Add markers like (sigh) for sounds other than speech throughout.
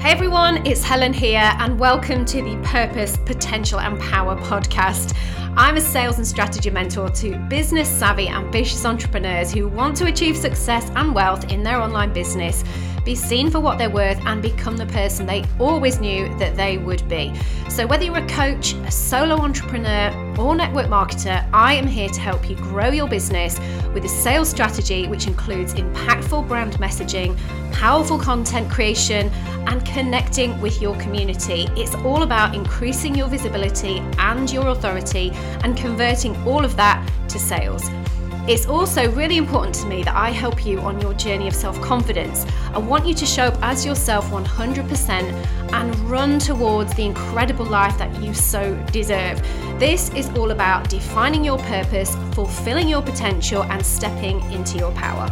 Hey everyone, it's Helen here, and welcome to the Purpose, Potential, and Power podcast. I'm a sales and strategy mentor to business savvy, ambitious entrepreneurs who want to achieve success and wealth in their online business be seen for what they're worth, and become the person they always knew that they would be. So, whether you're a coach, a solo entrepreneur, or network marketer, I am here to help you grow your business with a sales strategy which includes impactful brand messaging, powerful content creation, and connecting with your community. It's all about increasing your visibility and your authority and converting all of that to sales. It's also really important to me that I help you on your journey of self confidence. I want you to show up as yourself 100% and run towards the incredible life that you so deserve. This is all about defining your purpose, fulfilling your potential, and stepping into your power.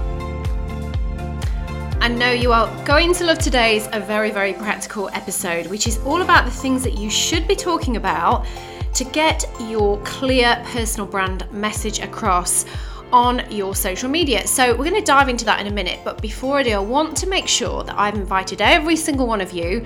I know you are going to love today's a very, very practical episode, which is all about the things that you should be talking about to get your clear personal brand message across on your social media. So, we're going to dive into that in a minute, but before I do, I want to make sure that I've invited every single one of you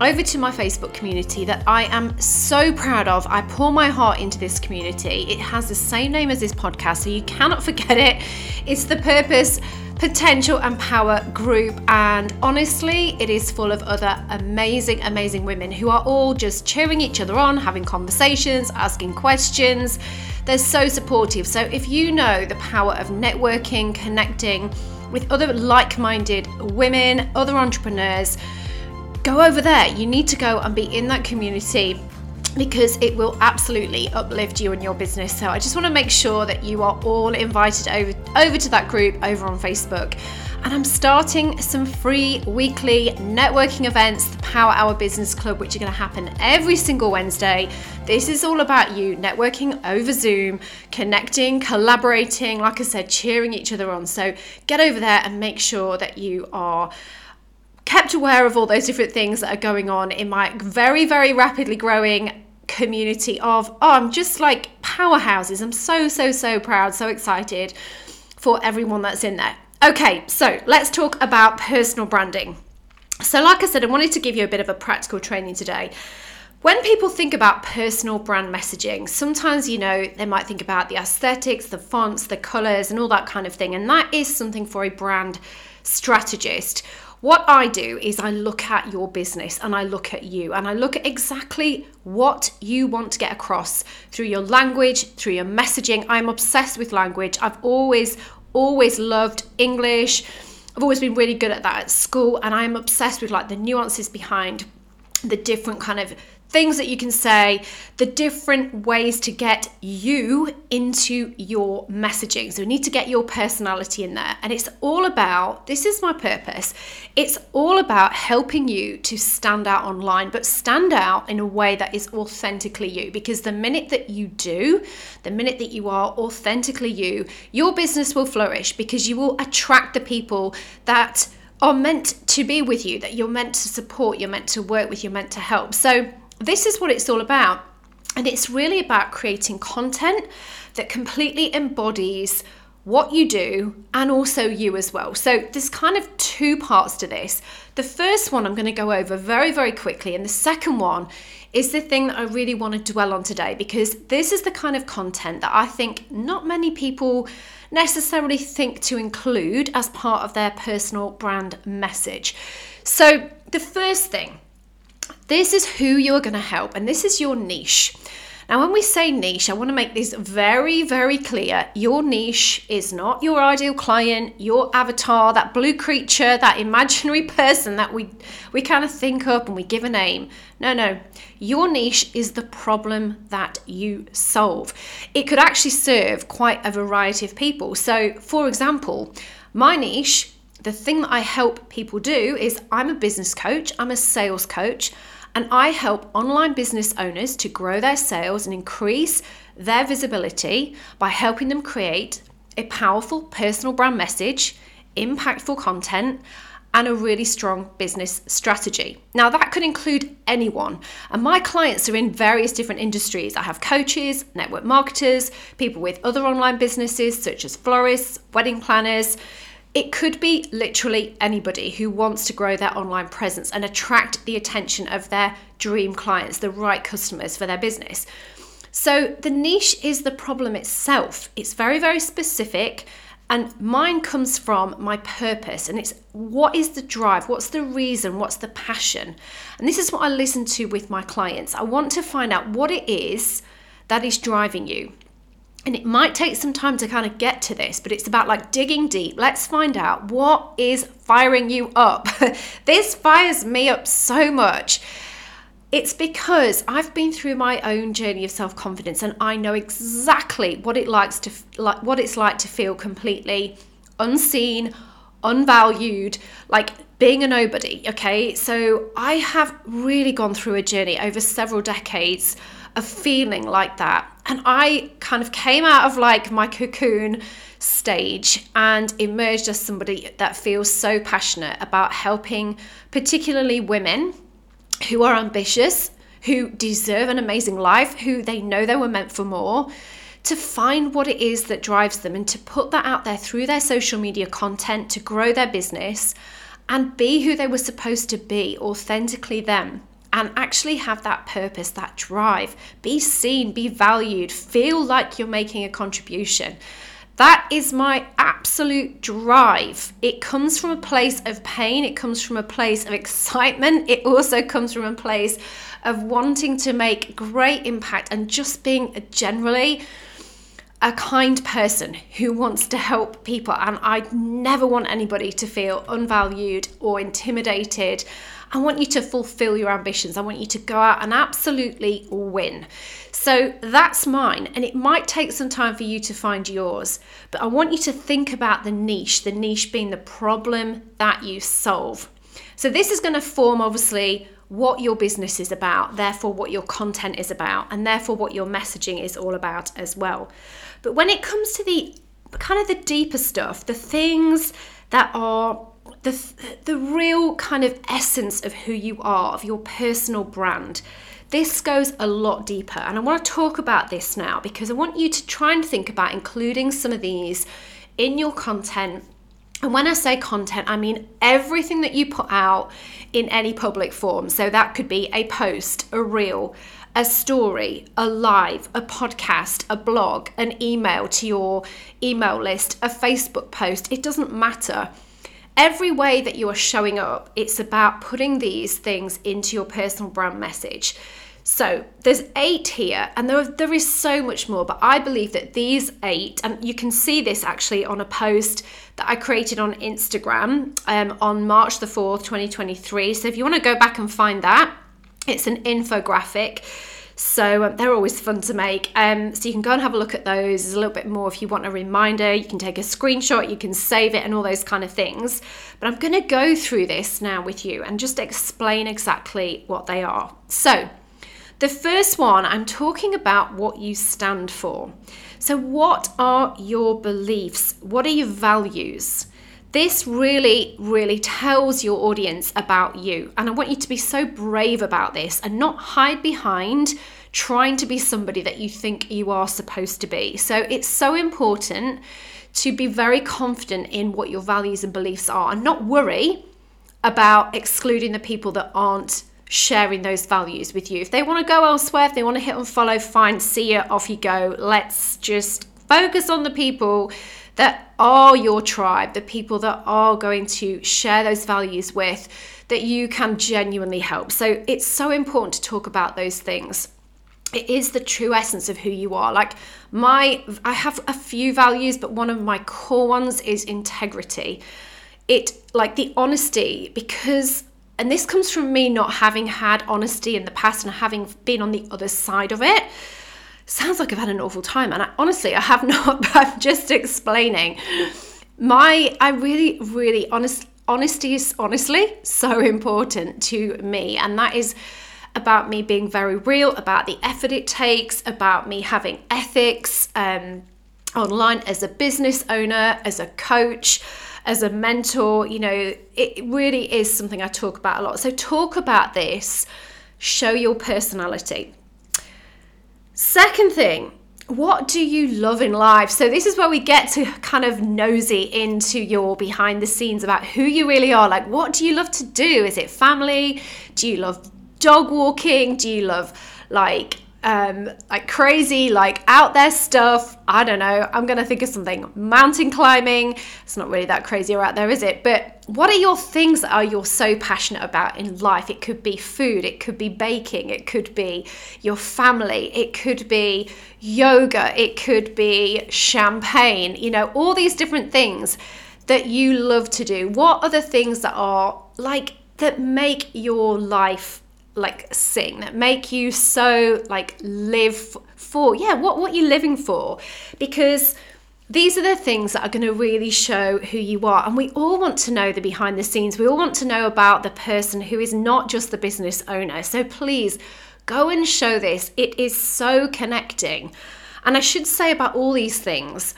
over to my Facebook community that I am so proud of. I pour my heart into this community. It has the same name as this podcast, so you cannot (laughs) forget it. It's the purpose potential and power group. And honestly, it is full of other amazing, amazing women who are all just cheering each other on, having conversations, asking questions. They're so supportive. So if you know the power of networking, connecting with other like minded women, other entrepreneurs, go over there. You need to go and be in that community because it will absolutely uplift you and your business. So I just want to make sure that you are all invited over over to that group over on Facebook. And I'm starting some free weekly networking events, the Power Hour Business Club, which are going to happen every single Wednesday. This is all about you networking over Zoom, connecting, collaborating, like I said, cheering each other on. So get over there and make sure that you are kept aware of all those different things that are going on in my very, very rapidly growing community of, oh, I'm just like powerhouses. I'm so, so, so proud, so excited for everyone that's in there. Okay, so let's talk about personal branding. So, like I said, I wanted to give you a bit of a practical training today. When people think about personal brand messaging, sometimes, you know, they might think about the aesthetics, the fonts, the colors, and all that kind of thing. And that is something for a brand strategist what I do is I look at your business and I look at you and I look at exactly what you want to get across through your language, through your messaging. I'm obsessed with language. I've always, always loved English. I've always been really good at that at school and I'm obsessed with like the nuances behind the different kind of things that you can say, the different ways to get you into your messaging. So, we need to get your personality in there. And it's all about this is my purpose. It's all about helping you to stand out online, but stand out in a way that is authentically you. Because the minute that you do, the minute that you are authentically you, your business will flourish because you will attract the people that are meant to be with you, that you're meant to support, you're meant to work with, you're meant to help. So, this is what it's all about. And it's really about creating content that completely embodies what you do and also you as well. So there's kind of two parts to this. The first one I'm going to go over very, very quickly, and the second one is the thing that I really want to dwell on today because this is the kind of content that I think not many people necessarily think to include as part of their personal brand message. So the first thing this is who you are going to help, and this is your niche. Now, when we say niche, I want to make this very, very clear. Your niche is not your ideal client, your avatar, that blue creature, that imaginary (laughs) person that we, we kind of think up and we give a name. No, no. Your niche is the problem that you solve. It could actually serve quite a variety of people. So, for example, my niche, the thing that I help people do is I'm a business coach, I'm a sales coach and I help online business owners to grow their sales and increase their visibility by helping them create a powerful personal brand message, impactful content, and a really strong business strategy. Now, that could include anyone, and my clients are in various different industries. I have coaches, network marketers, people with other online businesses such as florists, wedding planners, It could be literally anybody who wants to grow their online presence and attract the attention of their dream clients, the right customers for their business. So the niche is the problem itself. It's very, very specific. And mine comes from my purpose, and it's what is the drive? What's the reason? What's the passion? And this is what I listen to with my clients. I want to find out what it is that is driving you. And it might take some time to kind of get to this, but it's about like digging deep. Let's find out what is firing you up. (laughs) this fires me up so much it's because I've been through my own journey of self-confidence and I know exactly what it likes to like what it's like to feel completely unseen, unvalued, like being a nobody, okay? So I have really gone through a journey over several decades of feeling like that. And I kind of came out of like my cocoon stage and emerged as somebody that feels so passionate about helping particularly women who are ambitious, who deserve an amazing life, who they know they were meant for more, to find what it is that drives them and to put that out there through their social media content to grow their business and be who they were supposed to be, authentically them. And actually have that purpose, that drive, be seen, be valued, feel like you're making a contribution. That is my absolute drive. It comes from a place of pain, it comes from a place of excitement, it also comes from a place of wanting to make great impact and just being generally a kind person who wants to help people. And I never want anybody to feel unvalued or intimidated I want you to fulfill your ambitions. I want you to go out and absolutely win. So that's mine. And it might take some time for you to find yours, but I want you to think about the niche, the niche being the problem that you solve. So this is going to form, obviously, what your business is about, therefore, what your content is about, and therefore, what your messaging is all about as well. But when it comes to the kind of the deeper stuff, the things that are the, the real kind of essence of who you are, of your personal brand. This goes a lot deeper, and I want to talk about this now because I want you to try and think about including some of these in your content. And when I say content, I mean everything that you put out in any public form. So that could be a post, a reel, a story, a live, a podcast, a blog, an email to your email list, a Facebook post. It doesn't matter every way that you are showing up, it's about putting these things into your personal brand message. So there's eight here, and there, there is so much more, but I believe that these eight, and you can see this actually on a post that I created on Instagram um, on March the 4th, 2023. So if you want to go back and find that, it's an infographic so um, they're always fun to make. Um, so you can go and have a look at those. There's a little bit more if you want a reminder. You can take a screenshot, you can save it, and all those kind of things. But I'm going to go through this now with you and just explain exactly what they are. So, the first one, I'm talking about what you stand for. So, what are your beliefs? What are your values? This really, really tells your audience about you. And I want you to be so brave about this and not hide behind trying to be somebody that you think you are supposed to be. So it's so important to be very confident in what your values and beliefs are and not worry about excluding the people that aren't sharing those values with you. If they want to go elsewhere, if they want to hit unfollow, fine, see you, off you go. Let's just focus on the people that are your tribe, the people that are going to share those values with, that you can genuinely help. So it's so important to talk about those things. It is the true essence of who you are. Like my, I have a few values, but one of my core ones is integrity. It, like the honesty, because and this comes from me not having had honesty in the past and having been on the other side of it sounds like I've had an awful time. And I, honestly, I have (laughs) not, but I'm just explaining. My, I really, really, honest, honesty is honestly so important to me. And that is about me being very real, about the effort it takes, about me having ethics um, online as a business owner, as a coach as a mentor, you know, it really is something I talk about a lot. So, talk about this, show your personality. Second thing, what do you love in life? So, this is where we get to kind of nosy into your behind the scenes about who you really are. Like, what do you love to do? Is it family? Do you love dog walking? Do you love like um, like crazy, like out there stuff. I don't know. I'm going to think of something. Mountain climbing. It's not really that crazy or out there, is it? But what are your things that are you're so passionate about in life? It could be food, it could be baking, it could be your family, it could be yoga, it could be champagne, you know, all these different things that you love to do. What are the things that are like that make your life like sing that make you so like live for yeah what what you're living for. Because these are the things that are going to really show who you are. And we all want to know the behind the scenes. We all want to know about the person who is not just the business owner. So please go and show this. It is so connecting. And i should say about all these things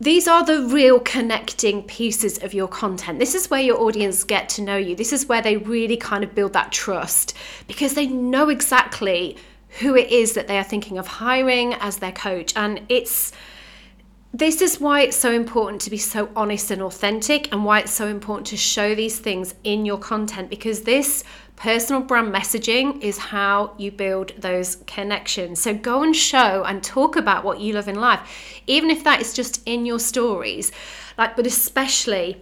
these are the real connecting pieces of your content. This is where your audience get to know you. This is where they really kind of build that trust because they know exactly who it is that they are thinking of hiring as their coach. And it's this is why it's so important to be so honest and authentic, and why it's so important to show these things in your content because this personal brand messaging is how you build those connections. So go and show and talk about what you love in life, even if that is just in your stories. Like, but especially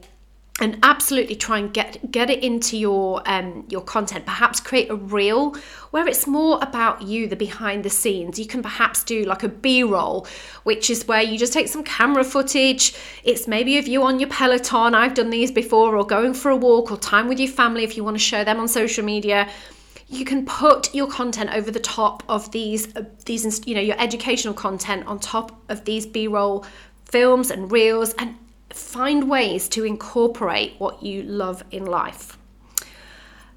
and absolutely try and get get it into your um, your content. Perhaps create a reel where it's more about you the behind the scenes. You can perhaps do like a b-roll which is where you just take some camera footage. It's maybe of you on your peloton. I've done these before or going for a walk or time with your family if you want to show them on social media. You can put your content over the top of these uh, these you know your educational content on top of these b-roll films and reels and find ways to incorporate what you love in life.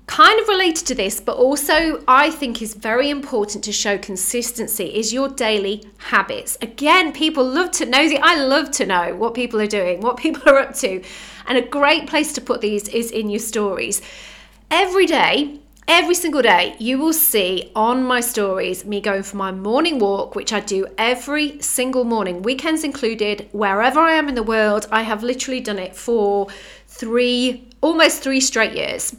Kind of related to this, but also I think is very important to show consistency is your daily habits. Again, people love to know, the I love to know what people are doing, what (laughs) people are up to. And a great place to put these is in your stories. Every day, Every single day, you will see on my stories me going for my morning walk, which I do every single morning, weekends included, wherever I am in the world. I have literally done it for three, almost three straight years.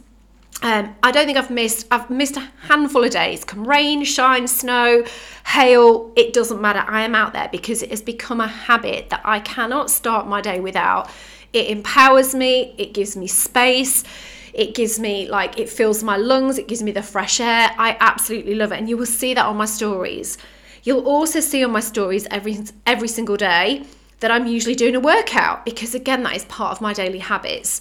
Um, I don't think I've missed. I've missed a handful of days. Come rain, shine, snow, hail. It doesn't matter. I am out there because it has become a habit that I cannot start my day without. It empowers me. It gives me space. It gives me like it fills my lungs, it gives me the fresh air. I absolutely love it. And you will see that on my stories. You'll also see on my stories every every single day that I'm usually doing a workout because again that is part of my daily habits.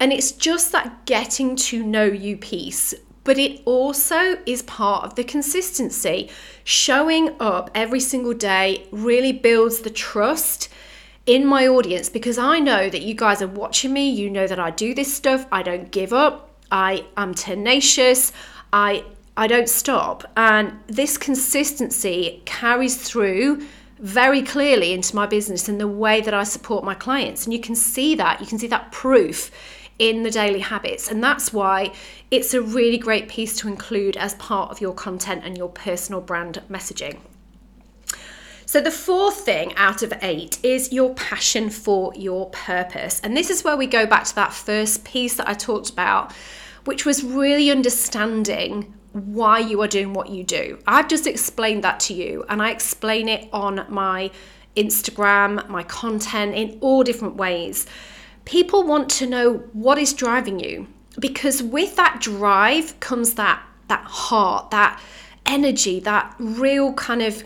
And it's just that getting to know you piece but it also is part of the consistency. Showing up every single day really builds the trust in my audience because I know that you guys are watching me. You know that I do this stuff. I don't give up. I am tenacious. I I don't stop. And this consistency carries through very clearly into my business and the way that I support my clients. And you can see that. You can see that proof in the daily habits. And that's why it's a really great piece to include as part of your content and your personal brand messaging. So, the fourth thing out of eight is your passion for your purpose. And this is where we go back to that first piece that I talked about, which was really understanding why you are doing what you do. I've just explained that to you, and I explain it on my Instagram, my content in all different ways. People want to know what is driving you because with that drive comes that that heart, that energy, that real kind of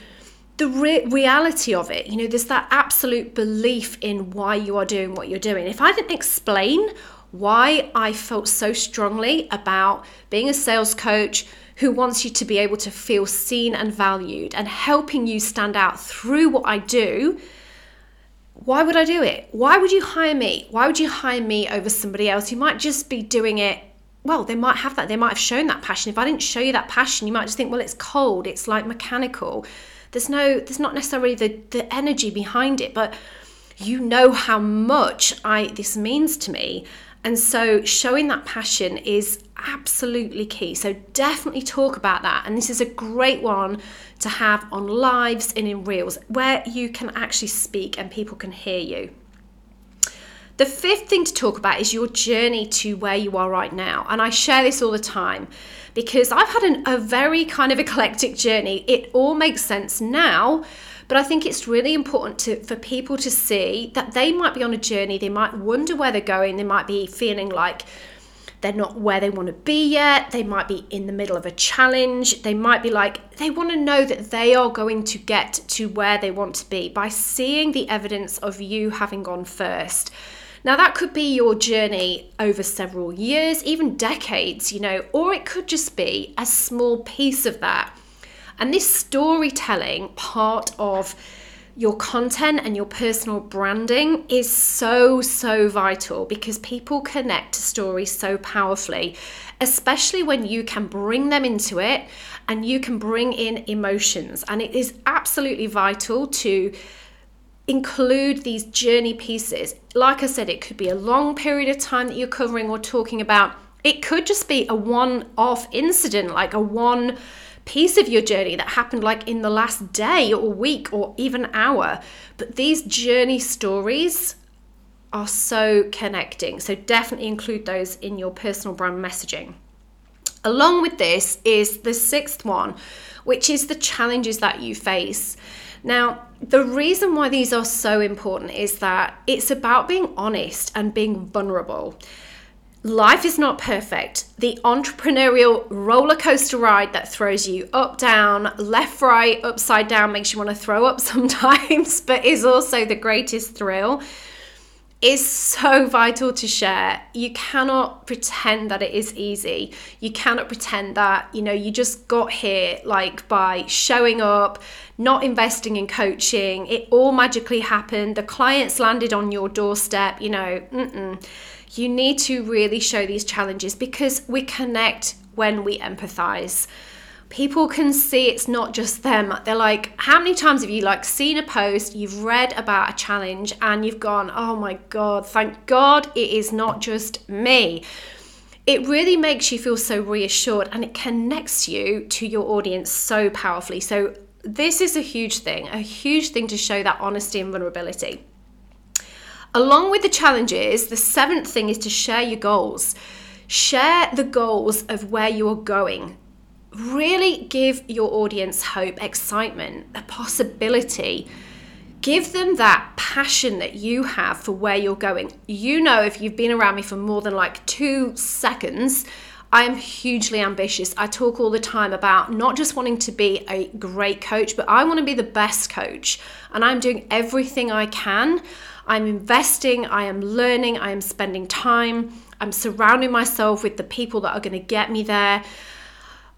the re- reality of it, you know, there's that absolute belief in why you are doing what you're doing. If I didn't explain why I felt so strongly about being a sales coach who wants you to be able to feel seen and valued and helping you stand out through what I do, why would I do it? Why would you hire me? Why would you hire me over somebody else who might just be doing it? Well, they might have that. They might have shown that passion. If I didn't show you that passion, you might just think, well, it's cold. It's like mechanical. There's no, there's not necessarily the, the energy behind it, but you know how much I this means to me. And so showing that passion is absolutely key. So definitely talk about that. And this is a great one to have on lives and in reels where you can actually speak and people can hear you. The fifth thing to talk about is your journey to where you are right now. And I share this all the time because I've had an, a very kind of eclectic journey. It all makes sense now, but I think it's really important to, for people to see that they might be on a journey, they might wonder where they're going, they might be feeling like they're not where they want to be yet. They might be in the middle of a challenge. They might be like, they want to know that they are going to get to where they want to be by seeing the evidence of you having gone first. Now, that could be your journey over several years, even decades, you know, or it could just be a small piece of that. And this storytelling part of your content and your personal branding is so, so vital because people connect to stories so powerfully, especially when you can bring them into it and you can bring in emotions. And it is absolutely vital to include these journey pieces. Like I said, it could be a long period of time that you're covering or talking about. It could just be a one off incident, like a one piece of your journey that happened like in the last day or week or even hour. But these journey stories are so connecting. So definitely include those in your personal brand messaging. Along with this is the sixth one, which is the challenges that you face. Now, the reason why these are so important is that it's about being honest and being vulnerable. Life is not perfect. The entrepreneurial roller coaster ride that throws you up, down, left, right, upside down, makes you want to throw up (laughs) sometimes, but is also the greatest thrill is so vital to share. You cannot pretend that it is easy. You cannot pretend that, you know, you just got here like by showing up, not investing in coaching. It all magically happened. The clients landed on your doorstep, you know, mm-mm. You need to really show these challenges because we connect when we empathize people can see it's not just them. They're like, how many times have you like seen a post, you've read about a challenge and you've gone, "Oh my god, thank God it is not just me." It really makes you feel so reassured and it connects you to your audience so powerfully. So this is a huge thing, a huge thing to show that honesty and vulnerability. Along with the challenges, the seventh thing is to share your goals. Share the goals of where you are going really give your audience hope, excitement, a possibility. Give them that passion that you have for where you're going. You know, if you've been around me for more than like two seconds, I am hugely ambitious. I talk all the time about not just wanting to be a great coach, but I want to be the best coach. And I'm doing everything I can. I'm investing, I am learning, I am spending time, I'm surrounding myself with the people that are going to get me there.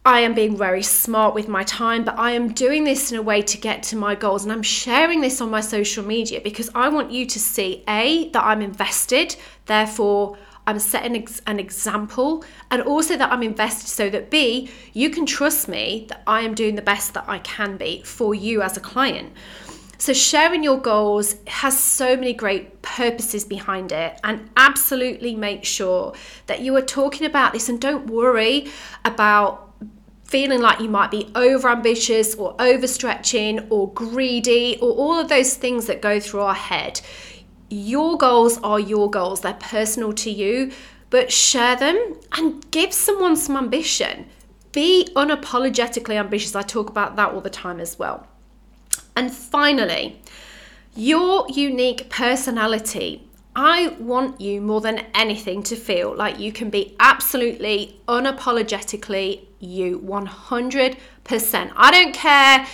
I am being very smart with my time, but I am doing this in a way to get to my goals. And I'm sharing this on my social media because I want you to see A, that I'm invested, therefore, I'm setting an example, and also that I'm invested so that B, you can trust me that I am doing the best that I can be for you as a client. So, sharing your goals has so many great purposes behind it, and absolutely make sure that you are talking about this and don't worry about feeling like you might be over ambitious or overstretching or greedy or all of those things that go through our head. Your goals are your goals, they're personal to you, but share them and give someone some ambition. Be unapologetically ambitious. I talk about that all the time as well. And finally, your unique personality. I want you more than anything to feel like you can be absolutely unapologetically you 100%. I don't care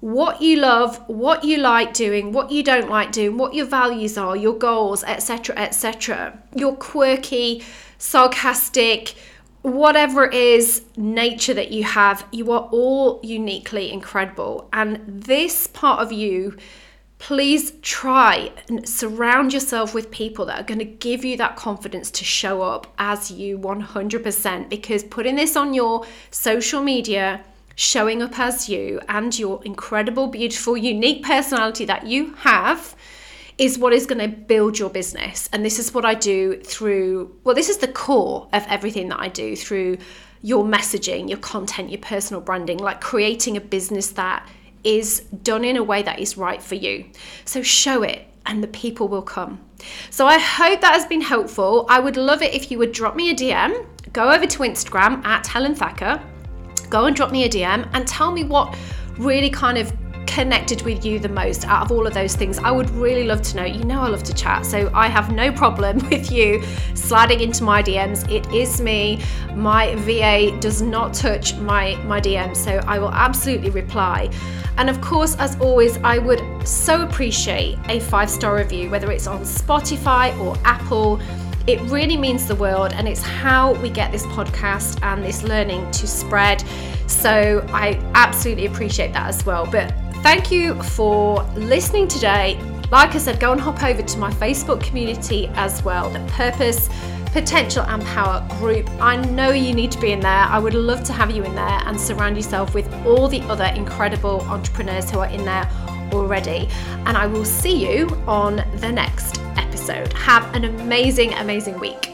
what you love, what you like doing, what you don't like doing, what your values are, your goals, etc., etc. Your quirky, sarcastic, whatever it is nature that you have, you are all uniquely incredible. And this part of you please try and surround yourself with people that are going to give you that confidence to show up as you 100% because putting this on your social media showing up as you and your incredible beautiful unique personality that you have is what is going to build your business. And this is what I do through, well, this is the core of everything that I do through your messaging, your content, your personal branding, like creating a business that is done in a way that is right for you. So show it and the people will come. So I hope that has been helpful. I would love it if you would drop me a DM, go over to Instagram at Helen Thacker, go and drop me a DM and tell me what really kind of connected with you the most out of all of those things? I would really love to know. You know, I love to chat, so I have no problem (laughs) with you sliding into my DMs. It is me. My VA does not touch my, my DMs, so I will absolutely reply. And of course, as always, I would so appreciate a five star review, whether it's on Spotify or Apple. It really means the world, and it's how we get this podcast and this learning to spread. So I absolutely appreciate that as well. But Thank you for listening today. Like I said, go and hop over to my Facebook community as well, the Purpose, Potential and Power group. I know you need to be in there. I would love to have you in there and surround yourself with all the other incredible entrepreneurs who are in there already. And I will see you on the next episode. Have an amazing, amazing week.